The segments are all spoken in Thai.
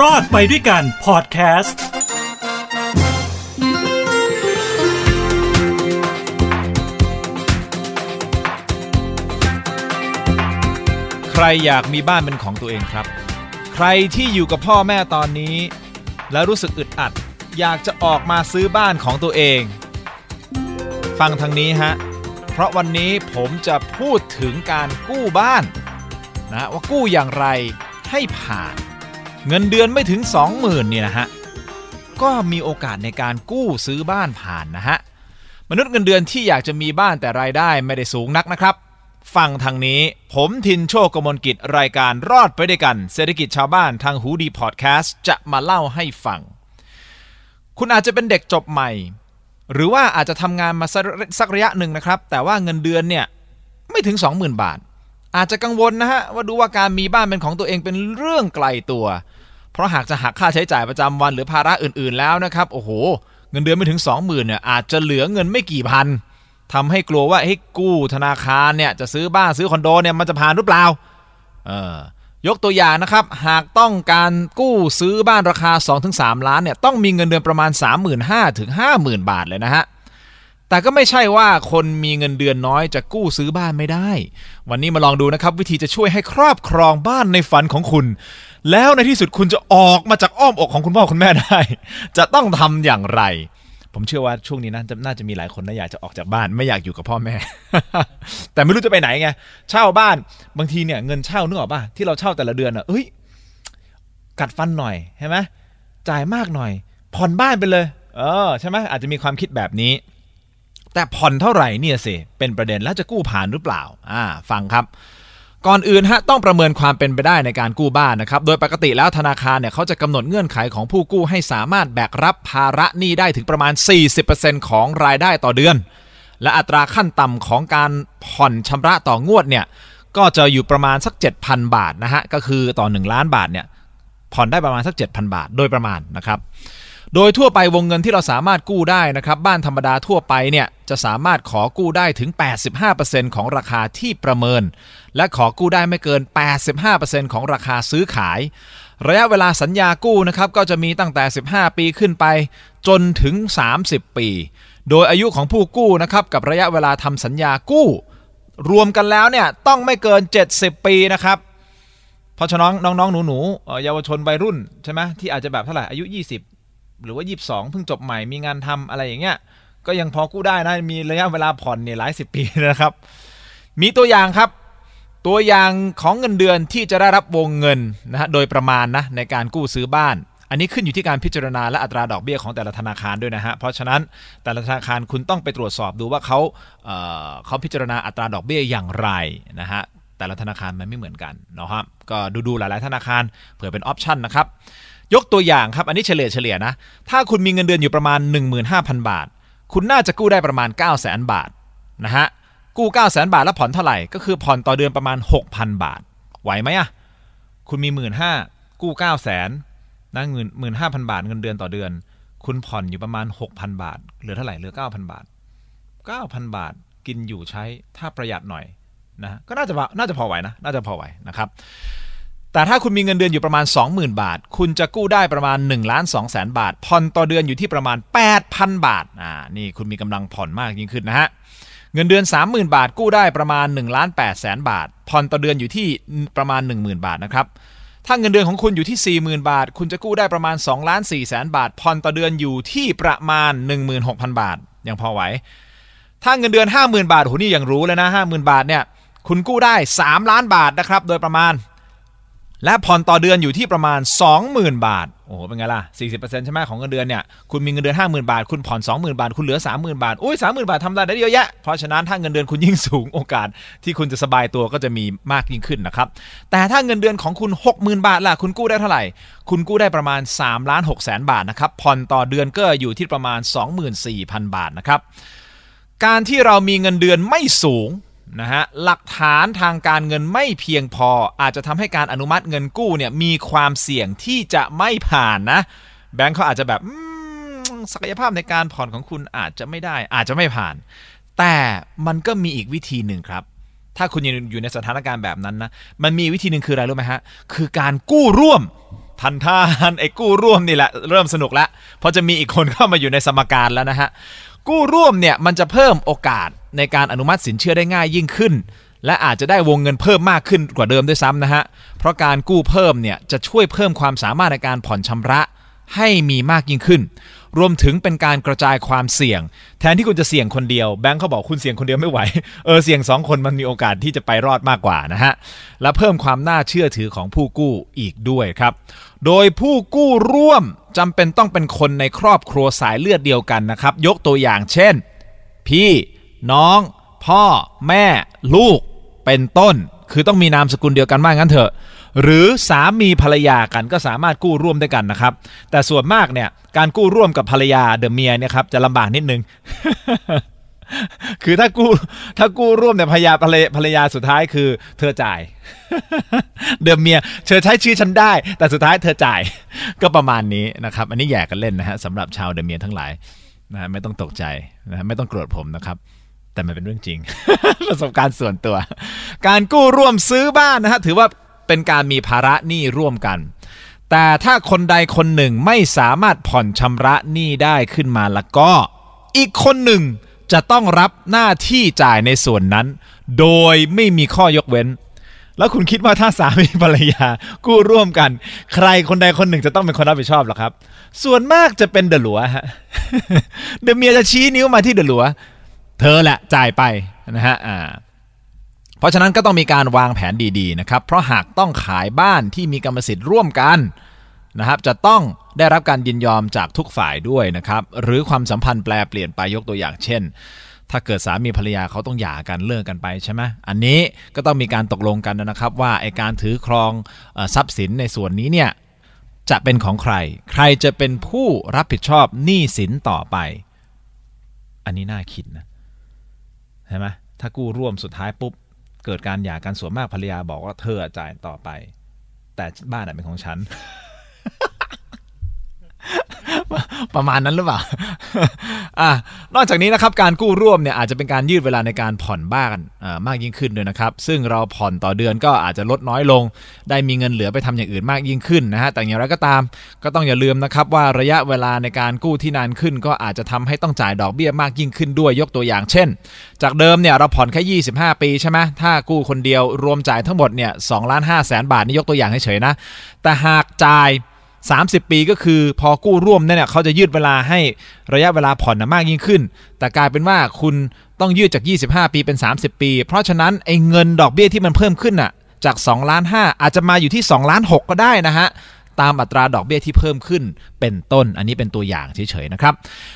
รอดไปด้วยกันพอดแคสต์ใครอยากมีบ้านเป็นของตัวเองครับ ใครที่อยู่กับพ่อแม่ตอนนี้ แล้วรู้สึกอึดอัด อยากจะออกมาซื้อบ้านของตัวเอง ฟังทางนี้ฮะ เพราะวันนี้ผมจะพูดถึงการกู้บ้านนะว่ากู้อย่างไรให้ผ่าน เงินเดือนไม่ถึง 20,000นี่ยนะฮะก็มีโอกาสในการกู้ซื้อบ้านผ่านนะฮะมนุษย์เงินเดือนที่อยากจะมีบ้านแต่รายได้ไม่ได้สูงนักนะครับ ฟังทางนี้ผมทินโชคกมลกิจรายการรอดไปด้วยกัน เศรษฐกิจชาวบ้านทางหูดีพอดแคสต์จะมาเล่าให้ฟัง คุณอาจจะเป็นเด็กจบใหม่ หรือว่าอาจจะทำงานมาสักระยะหนึ่งนะครับ แต่ว่าเงินเดือนเนี่ยไม่ถึง 20,000 บาท อาจจะกังวลนะฮะว่าดูว่าการมีบ้านเป็นของตัวเองเป็นเรื่องไกลตัว เพราะหากจะหักค่าใช้จ่ายประจำวันหรือภาระอื่นๆแล้วนะครับโอ้โห เงินเดือนไม่ถึง 20,000เนี่ยอาจจะเหลือเงินไม่กี่พันทำให้กลัวว่าให้กู้ธนาคารเนี่ยจะซื้อบ้านซื้อคอนโดเนี่ยมันจะผ่านหรือเปล่าเออยกตัวอย่างนะครับ หากต้องการกู้ซื้อบ้านราคา 2-3 ล้านเนี่ยต้องมีเงินเดือนประมาณ 35,000ถึง50,000 บาทเลยนะฮะ แต่ก็ไม่ใช่ว่าคนมีเงินเดือนน้อยจะกู้ซื้อบ้านไม่ได้ วันนี้มาลองดูนะครับ วิธีจะช่วยให้ครอบครองบ้านในฝันของคุณ แล้วในที่สุดคุณจะออกมาจากอ้อมอกของคุณพ่อคุณแม่ได้ จะต้องทำอย่างไร ผมเชื่อว่าช่วงนี้นะน่าจะมีหลายคนนะอยากจะออกจากบ้านไม่อยากอยู่กับพ่อแม่ แต่ไม่รู้จะไปไหนไงเช่าบ้านบางทีเนี่ยเงินเช่านึกออกป่ะที่เราเช่าแต่ละเดือนอะเอ้ยกัดฟันหน่อยใช่ไหมจ่ายมากหน่อย ผ่อนบ้านไปเลย เออใช่ไหมอาจจะมีความคิดแบบนี้ แต่ผ่อนเท่าไหร่เนี่ยสิเป็นประเด็นแล้วจะกู้ผ่านหรือเปล่าอ่าฟังครับ ก่อนอื่นฮะต้องประเมินความเป็นไปได้ในการกู้บ้านนะครับ โดยปกติแล้วธนาคารเนี่ยเขาจะกำหนดเงื่อนไขของผู้กู้ให้สามารถแบกรับภาระหนี้ได้ถึงประมาณ 40%ของรายได้ต่อเดือน และอัตราขั้นต่ำของการผ่อนชำระต่องวดเนี่ยก็จะอยู่ประมาณสัก 7,000 บาทนะฮะก็คือต่อ 1 ล้านบาทเนี่ยผ่อนได้ประมาณสัก 7,000 บาทโดยประมาณนะครับ โดยทั่วไปวงเงินที่เราสามารถกู้ได้นะครับ บ้านธรรมดาทั่วไปเนี่ยจะสามารถขอกู้ได้ถึง 85%ของราคาที่ประเมิน และขอกู้ได้ไม่เกิน 85%ของราคาซื้อขาย ระยะเวลาสัญญากู้นะครับก็จะมีตั้งแต่ 15 ปีขึ้นไป จนถึง 30 ปี โดยอายุของผู้กู้นะครับกับระยะเวลาทำสัญญากู้ รวมกันแล้วเนี่ยต้องไม่เกิน 70 ปีนะครับเพราะฉะนั้นน้องๆหนูๆเอ่อเยาวชนวัยรุ่นใช่ไหมที่อาจจะแบบเท่าไหร่อายุ 20 หรือว่า 22 เพิ่งจบใหม่มีงานทำอะไรอย่างเงี้ย ก็ยังพอกู้ได้นะมีระยะเวลาผ่อนเนี่ยหลายสิบปีนะครับ มีตัวอย่างครับ ตัวอย่างของเงินเดือนที่จะได้รับวงเงินนะฮะโดยประมาณนะในการกู้ซื้อบ้าน อันนี้ขึ้นอยู่ที่การพิจารณาและอัตราดอกเบี้ยของแต่ละธนาคารด้วยนะฮะเพราะฉะนั้นแต่ละธนาคารคุณต้องไปตรวจสอบดูว่าเขาเอ่อเขาพิจารณาอัตราดอกเบี้ยอย่างไรนะฮะแต่ละธนาคารมันไม่เหมือนกันนะครับก็ดูดูๆหลายๆธนาคารเผื่อเป็นออปชันนะครับ ยกตัวอย่างครับ อันนี้เฉลี่ยเฉลี่ยนะ ถ้าคุณมีเงินเดือนอยู่ประมาณ 15,000 บาท คุณน่าจะกู้ได้ประมาณ 9 0 0 0 0 0 บาทนะฮะ กู้ 9 0 0 0 0 0 บาทแล้วผ่อนเท่าไหร่ ก็คือผ่อนต่อเดือนประมาณ 6,000 บาท ไหวไหมอะคุณมี 1 5ื่นกู้ 9 0 0 0 0 0นะเงินหมื่นห้าพันบาทเงินเดือนต่อเดือน คุณผ่อนอยู่ประมาณ 6,000 บาท เหลือเท่าไหร่ เหลือ 9,000 บาท 9,000 บาทกินอยู่ใช้ถ้าประหยัดหน่อยนะ ก็น่าจะน่าจะพอไหวนะ น่าจะพอไหวนะครับ แต่ถ้าคุณมีเงินเดือนอยู่ประมาณ 20,000 บาท คุณจะกู้ได้ประมาณ1ล้าน2แสนบาท ผ่อนต่อเดือนอยู่ที่ประมาณ 8,000 บาทอ่านี่คุณมีกำลังผ่อนมากยิ่งขึ้นนะฮะเงินเดือน 30,000 บาทกู้ได้ประมาณ1ล้าน8แสนบาท ผ่อนต่อเดือนอยู่ที่ประมาณ 10,000 บาทนะครับถ้าเงินเดือนของคุณอยู่ที่ 40,000 บาท คุณจะกู้ได้ประมาณ2ล้าน4แสนบาท ผ่อนต่อเดือนอยู่ที่ประมาณ 16,000 บาท ยังพอไหว ถ้าเงินเดือน 50,000 บาทโหนี่ยังรู้เลยนะ 50,000 บาทเนี่ย คุณกู้ได้ 3 ล้านบาทนะครับ โดยประมาณ และผ่อนต่อเดือนอยู่ที่ประมาณ 20,000 บาท โอ้โห เป็นไงล่ะ 40%ใช่ไหมของเงินเดือนเนี่ย คุณมีเงินเดือน 50,000 บาท คุณผ่อน 20,000 บาท คุณเหลือ 30,000 บาท อุ้ย 30,000 บาททำได้เยอะแยะ เพราะฉะนั้นถ้าเงินเดือนคุณยิ่งสูงโอกาสที่คุณจะสบายตัวก็จะมีมากยิ่งขึ้นนะครับ แต่ถ้าเงินเดือนของคุณ 60,000 บาทล่ะ คุณกู้ได้เท่าไหร่ คุณกู้ได้ประมาณ3ล้าน6แสนบาทนะครับ ผ่อนต่อเดือนก็อยู่ที่ประมาณ 24,000 บาทนะครับ การที่เรามีเงินเดือนไม่สูง นะฮะหลักฐานทางการเงินไม่เพียงพอ อาจจะทำให้การอนุมัติเงินกู้เนี่ยมีความเสี่ยงที่จะไม่ผ่านนะ แบงค์เขาอาจจะแบบศักยภาพในการผ่อนของคุณอาจจะไม่ได้ อาจจะไม่ผ่าน แต่มันก็มีอีกวิธีหนึ่งครับ ถ้าคุณอยู่ในสถานการณ์แบบนั้นนะมันมีวิธีหนึ่งคืออะไรรู้ไหมฮะคือการกู้ร่วมพันธานไอ้กู้ร่วมนี่แหละเริ่มสนุกแล้วเพราะจะมีอีกคนเข้ามาอยู่ในสมการแล้วนะฮะ กู้ร่วมเนี่ยมันจะเพิ่มโอกาสในการอนุมัติสินเชื่อได้ง่ายยิ่งขึ้น และอาจจะได้วงเงินเพิ่มมากขึ้นกว่าเดิมด้วยซ้ำนะฮะเพราะการกู้เพิ่มเนี่ยจะช่วยเพิ่มความสามารถในการผ่อนชำระให้มีมากยิ่งขึ้น รวมถึงเป็นการกระจายความเสี่ยง แทนที่คุณจะเสี่ยงคนเดียวแบงค์เขาบอกคุณเสี่ยงคนเดียวไม่ไหว เออเสี่ยงสองคนมันมีโอกาสที่จะไปรอดมากกว่านะฮะ และเพิ่มความน่าเชื่อถือของผู้กู้อีกด้วยครับ โดยผู้กู้ร่วม จำเป็นต้องเป็นคนในครอบครัวสายเลือดเดียวกันนะครับ ยกตัวอย่างเช่น พี่ น้อง พ่อ แม่ ลูก เป็นต้น คือต้องมีนามสกุลเดียวกันมากงั้นเถอะ หรือสามีภรรยากันก็สามารถกู้ร่วมได้กันนะครับ แต่ส่วนมากเนี่ยการกู้ร่วมกับภรรยาเดอะเมียเนี่ยครับจะลำบากนิดนึง คือถ้ากู้ถ้ากู้ร่วมเนี่ยภรรยาภรรยาภรรยาสุดท้ายคือ เธอจ่าย เดิมเมียเธอใช้ชื่อฉันได้ แต่สุดท้ายเธอจ่าย ก็ประมาณนี้นะครับ อันนี้แย่กันเล่นนะฮะสำหรับชาวเดอะเมียทั้งหลายนะไม่ต้องตกใจนะฮะไม่ต้องโกรธผมนะครับแต่มันเป็นเรื่องจริง ประสบการณ์ส่วนตัว การกู้ร่วมซื้อบ้านนะฮะถือว่าเป็นการมีภาระหนี้ร่วมกัน แต่ถ้าคนใดคนหนึ่งไม่สามารถผ่อนชำระหนี้ได้ขึ้นมาแล้วก็ อีกคนหนึ่ง จะต้องรับหน้าที่จ่ายในส่วนนั้น โดยไม่มีข้อยกเว้น แล้วคุณคิดว่าถ้าสามีภรรยากู้ร่วมกัน ใครคนใดคนหนึ่งจะต้องเป็นคนรับผิดชอบหรอครับ ส่วนมากจะเป็นเดอะหลัวฮะเดเมียจะชี้นิ้วมาที่เดอะหลัวเธอแหละจ่ายไปนะฮะอ่าเพราะฉะนั้นก็ต้องมีการวางแผนดีๆนะครับ เพราะหากต้องขายบ้านที่มีกรรมสิทธิ์ร่วมกัน นะครับจะต้องได้รับการยินยอมจากทุกฝ่ายด้วยนะครับหรือความสัมพันธ์แปลเปลี่ยนไปยกตัวอย่างเช่น ถ้าเกิดสามีภรรยาเขาต้องหย่ากันเลิกกันไปใช่ไหมอันนี้ก็ต้องมีการตกลงกันนะครับว่าไอการถือครองอทรัพย์สินในส่วนนี้เนี่ยจะเป็นของใคร ใครจะเป็นผู้รับผิดชอบหนี้สินต่อไป อันนี้น่าคิดนะใช่ไหมถ้ากู้ร่วมสุดท้ายปุ๊บ เกิดการหย่ากันส่วนมากภรรยาบอกว่าเธอจ่ายต่อไป แต่บ้านเป็นของฉัน ประมาณนั้นหรือเปล่าอะนอกจากนี้นะครับการกู้ร่วมเนี่ยอาจจะเป็นการยืดเวลาในการผ่อนบ้านอ่ามากยิ่งขึ้นด้วยนะครับ ซึ่งเราผ่อนต่อเดือนก็อาจจะลดน้อยลง ได้มีเงินเหลือไปทำอย่างอื่นมากยิ่งขึ้นนะฮะแต่อย่างไรก็ตาม ก็ต้องอย่าลืมนะครับว่าระยะเวลาในการกู้ที่นานขึ้น ก็อาจจะทำให้ต้องจ่ายดอกเบี้ยมากยิ่งขึ้นด้วยยกตัวอย่างเช่น จากเดิมเนี่ยเราผ่อนแค่ 25 ปีใช่ไหมถ้ากู้คนเดียวรวมจ่ายทั้งหมดเนี่ยสองล้านห้าแสนบาทนี่ยกตัวอย่างเฉยๆนะแต่หากจ่าย 30 ปีก็คือพอกู้ร่วมเนี่ยเขาจะยืดเวลาให้ระยะเวลาผ่อนนะมากยิ่งขึ้น แต่กลายเป็นว่าคุณต้องยืดจาก 25 ปีเป็น 30 ปี เพราะฉะนั้นไอ้เงินดอกเบี้ยที่มันเพิ่มขึ้นน่ะจาก2ล้าน5อาจจะมาอยู่ที่2ล้าน6ก็ได้นะฮะตามอัตราดอกเบี้ยที่เพิ่มขึ้นเป็นต้น อันนี้เป็นตัวอย่างเฉยๆนะครับ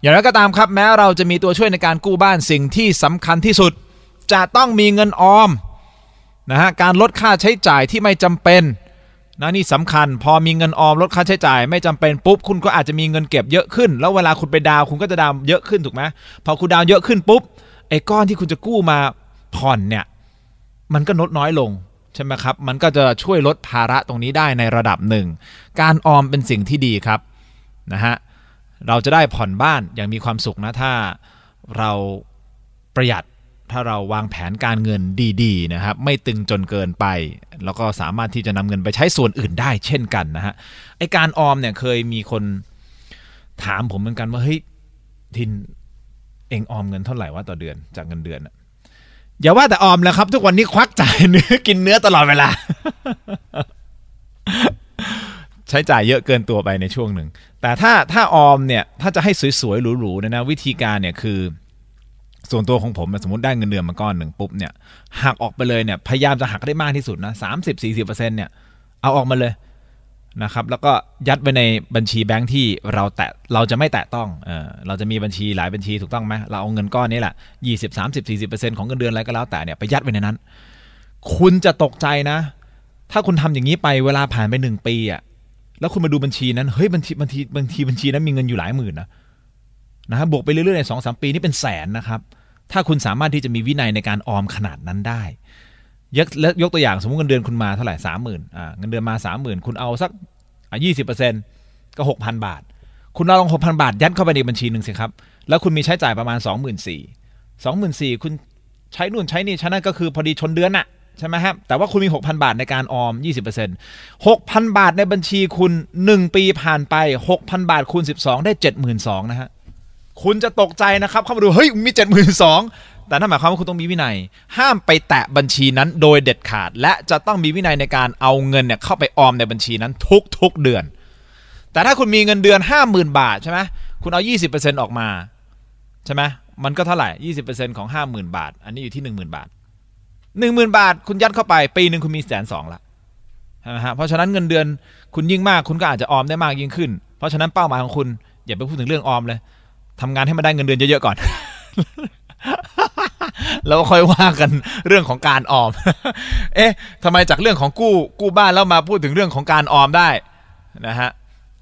อย่างไรก็ตามครับแม้เราจะมีตัวช่วยในการกู้บ้านสิ่งที่สำคัญที่สุด จะต้องมีเงินออมนะฮะการลดค่าใช้จ่ายที่ไม่จำเป็น นะนี่สำคัญ พอมีเงินออมลดค่าใช้จ่าย ไม่จำเป็นปุ๊บคุณก็อาจจะมีเงินเก็บเยอะขึ้น แล้วเวลาคุณไปดาวคุณก็จะดาวเยอะขึ้นถูกไหมพอคุณดาวเยอะขึ้นปุ๊บไอ้ก้อนที่คุณจะกู้มาผ่อนเนี่ยมันก็ลดน้อยลงใช่ไหมครับ มันก็จะช่วยลดภาระตรงนี้ได้ในระดับหนึ่ง การออมเป็นสิ่งที่ดีครับนะฮะเราจะได้ผ่อนบ้านอย่างมีความสุขนะถ้าเราประหยัด ถ้าเราวางแผนการเงินดีๆนะครับไม่ตึงจนเกินไป แล้วก็สามารถที่จะนำเงินไปใช้ส่วนอื่นได้เช่นกันนะฮะไอการออมเนี่ยเคยมีคนถามผมเหมือนกันว่าเฮ้ยทินเองออมเงินเท่าไหร่ว่าต่อเดือนจากเงินเดือนอะอย่าว่าแต่ออมแล้วครับ ทุกวันนี้ควักจ่ายเนื้อกินเนื้อตลอดเวลา ใช้จ่ายเยอะเกินตัวไปในช่วงหนึ่ง แต่ถ้าถ้าออมเนี่ย ถ้าจะให้สวยๆหรูๆนี่ยนะวิธีการเนี่ยคือ ส่วนตัวของผมสมมติได้เงินเดือนมาก้อนหนึ่งปุ๊บเนี่ยหักออกไปเลยเนี่ยพยายามจะหักได้มากที่สุดนะสามสิบสี่สิบเปอร์เซ็นต์เนี่ยเอาออกมาเลยนะครับแล้วก็ยัดไว้ในบัญชีแบงค์ที่เราแตะเราจะไม่แตะต้องเออเราจะมีบัญชีหลายบัญชีถูกต้องไหมเราเอาเงินก้อนนี้แหละยี่สิบสามสิบสี่สิบเปอร์เซ็นต์ของเงินเดือนอะไรก็แล้วแต่เนี่ยไปยัดไว้ในนั้น คุณจะตกใจนะ ถ้าคุณทำอย่างนี้ไปเวลาผ่านไปหนึ่งปีอะแล้วคุณมาดูบัญชีนั้นเฮ้ยบัญชีบัญชีบัญชีบัญชีนั้นมีเงินอยู่หลายหมื่นนะ นะครับบวกไปเรื่อยๆในสองสามปีนี่เป็นแสนนะครับ ถ้าคุณสามารถที่จะมีวินัยในการออมขนาดนั้นได้ยกยกตัวอย่างสมมติเงินเดือนคุณมาเท่าไหร่สามหมื่นอ่าเงินเดือนมาสามหมื่นคุณเอาสักอะยี่สิบเปอร์เซ็นต์ก็หกพันบาท คุณเอาลองหกพันบาท ยัดเข้าไปในบัญชีหนึ่งสิครับ แล้วคุณมีใช้จ่ายประมาณสองหมื่นสี่สองหมื่นสี่คุณใช้นู่นใช้นี่ใช้นั่นก็คือพอดีชนเดือนน่ะใช่ไหมครับ แต่ว่าคุณมี 6,000 บาทในการออม 20% 6,000 บาทในบัญชีคุณ 1 ปีผ่านไป 6,000 บาทคูณ 12 ได้ 72,000 นะฮะ คุณจะตกใจนะครับ เข้ามาดูเฮ้ยมี 72,000แต่นั่นหมายความว่าคุณต้องมีวินัย ห้ามไปแตะบัญชีนั้นโดยเด็ดขาด และจะต้องมีวินัยในการเอาเงินเนี่ยเข้าไปออมในบัญชีนั้นทุกๆเดือน แต่ถ้าคุณมีเงินเดือน 50,000 บาทใช่ไหมคุณเอา 20%ออกมาใช่ไหมมันก็เท่าไหร่ 20%ของ 50,000 บาท อันนี้อยู่ที่ 10,000 บาท 10,000 บาท คุณยัดเข้าไปปีหนึ่งคุณมีแสนสองละใช่ไหมฮะเพราะฉะนั้นเงินเดือนคุณยิ่งมากคุณก็อาจจะออมได้มากยิ่งขึ้น เพราะฉะนั้นเป้าหมายของคุณอย่าไปพูดถึงเรื่องออมเลย ทำงานให้มันได้เงินเดือนเยอะๆก่อน แล้วค่อยว่ากันเรื่องของการออม เอ๊ะทำไมจากเรื่องของกู้กู้บ้านแล้วมาพูดถึงเรื่องของการออมได้นะฮะ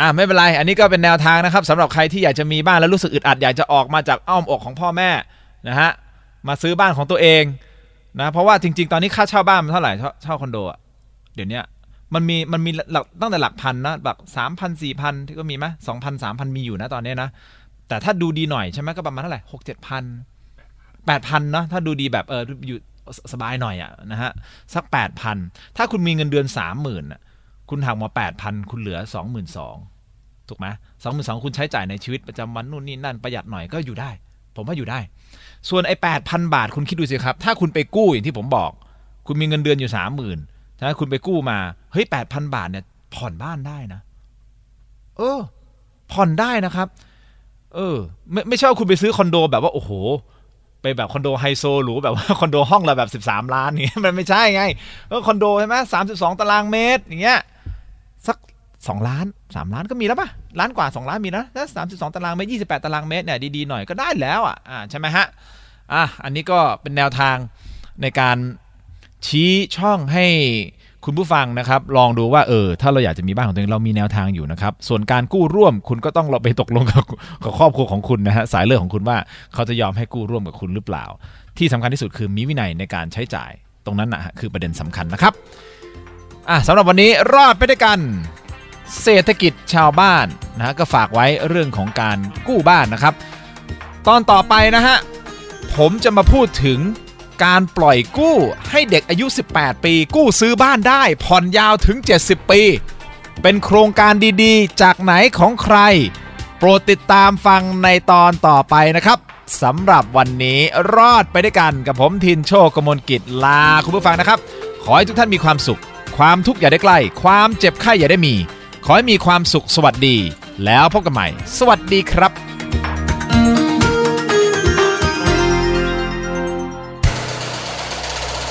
อ่าไม่เป็นไร อันนี้ก็เป็นแนวทางนะครับสำหรับใครที่อยากจะมีบ้านแล้วรู้สึกอึดอัดอยากจะออกมาจากอ้อมอกของพ่อแม่นะฮะมาซื้อบ้านของตัวเองนะเพราะว่าจริง ๆ ตอนนี้ค่าเช่าบ้านมันเท่าไหร่เช่าคอนโดอะเดี๋ยวนี้มันมีมันมีหลักตั้งแต่หลักพันนะแบบสามพันสี่พันที่ก็มีไหมสองพันสามพันมีอยู่นะตอนนี้นะ แต่ถ้าดูดีหน่อยใช่ไหมก็ประมาณเท่าไหร่หกเจ็ดพันแปดพันเนาะถ้าดูดีแบบเอออยู่สบายหน่อยอะนะฮะสักแปดพันถ้าคุณมีเงินเดือนสามหมื่นคุณหักมาแปดพันคุณเหลือสองหมื่นสองถูกไหมสองหมื่นสองคุณใช้จ่ายในชีวิตประจำวันนู่นนี่นั่นประหยัดหน่อยก็อยู่ได้ ผมว่าอยู่ได้ ส่วนไอ้แปดพันบาทคุณคิดดูสิครับ ถ้าคุณไปกู้อย่างที่ผมบอก คุณมีเงินเดือนอยู่สามหมื่นถ้าคุณไปกู้มาเฮ้ยแปดพันบาทเนี่ยผ่อนบ้านได้นะ เออ ผ่อนได้นะครับ เออ ไม่ไม่ใช่ว่าคุณไปซื้อคอนโดแบบว่าโอ้โห ไปแบบคอนโดไฮโซหรูแบบว่าคอนโดห้องละแบบสิบสามล้านอย่มันไม่ใช่ไงเออคอนโดใช่ไหมสามสิบสองตารางเมตรอย่างเงี้ยสักสองล้านสามล้านก็มีแล้วป่ะล้านกว่าสองล้านมีนะถ้าสามสิบสองตารางเมตรยี่สิบแปดตารางเมตรเนี่ยดีๆหน่อยก็ได้แล้วอะอ่าใช่ไหมฮะอะอันนี้ก็เป็นแนวทางในการชี้ช่องให้ คุณผู้ฟังนะครับลองดูว่าเออถ้าเราอยากจะมีบ้านของตัวเองเรามีแนวทางอยู่นะครับส่วนการกู้ร่วมคุณก็ต้องเราไปตกลงกับกับครอบครัวของคุณนะฮะสายเลือดของคุณว่าเขาจะยอมให้กู้ร่วมกับคุณหรือเปล่า ที่สำคัญที่สุดคือมีวินัยในการใช้จ่ายตรงนั้นนะฮะคือประเด็นสำคัญนะครับอะสำหรับวันนี้รอดไปด้วยกัน เศรษฐกิจชาวบ้านนะฮะก็ฝากไว้เรื่องของการกู้บ้านนะครับ ตอนต่อไปนะฮะผมจะมาพูดถึง การปล่อยกู้ให้เด็กอายุ 18 ปี กู้ซื้อบ้านได้ผ่อนยาวถึง 70 ปี เป็นโครงการดีๆ จากไหนของใคร โปรดติดตามฟังในตอนต่อไปนะครับสำหรับวันนี้รอดไปด้วยกันกับผมทินโชคกมลกิจลาคุณผู้ฟังนะครับ ขอให้ทุกท่านมีความสุข ความทุกข์อย่าได้ใกล้ ความเจ็บไข้อย่าได้มี ขอให้มีความสุขสวัสดี แล้วพบกันใหม่ สวัสดีครับ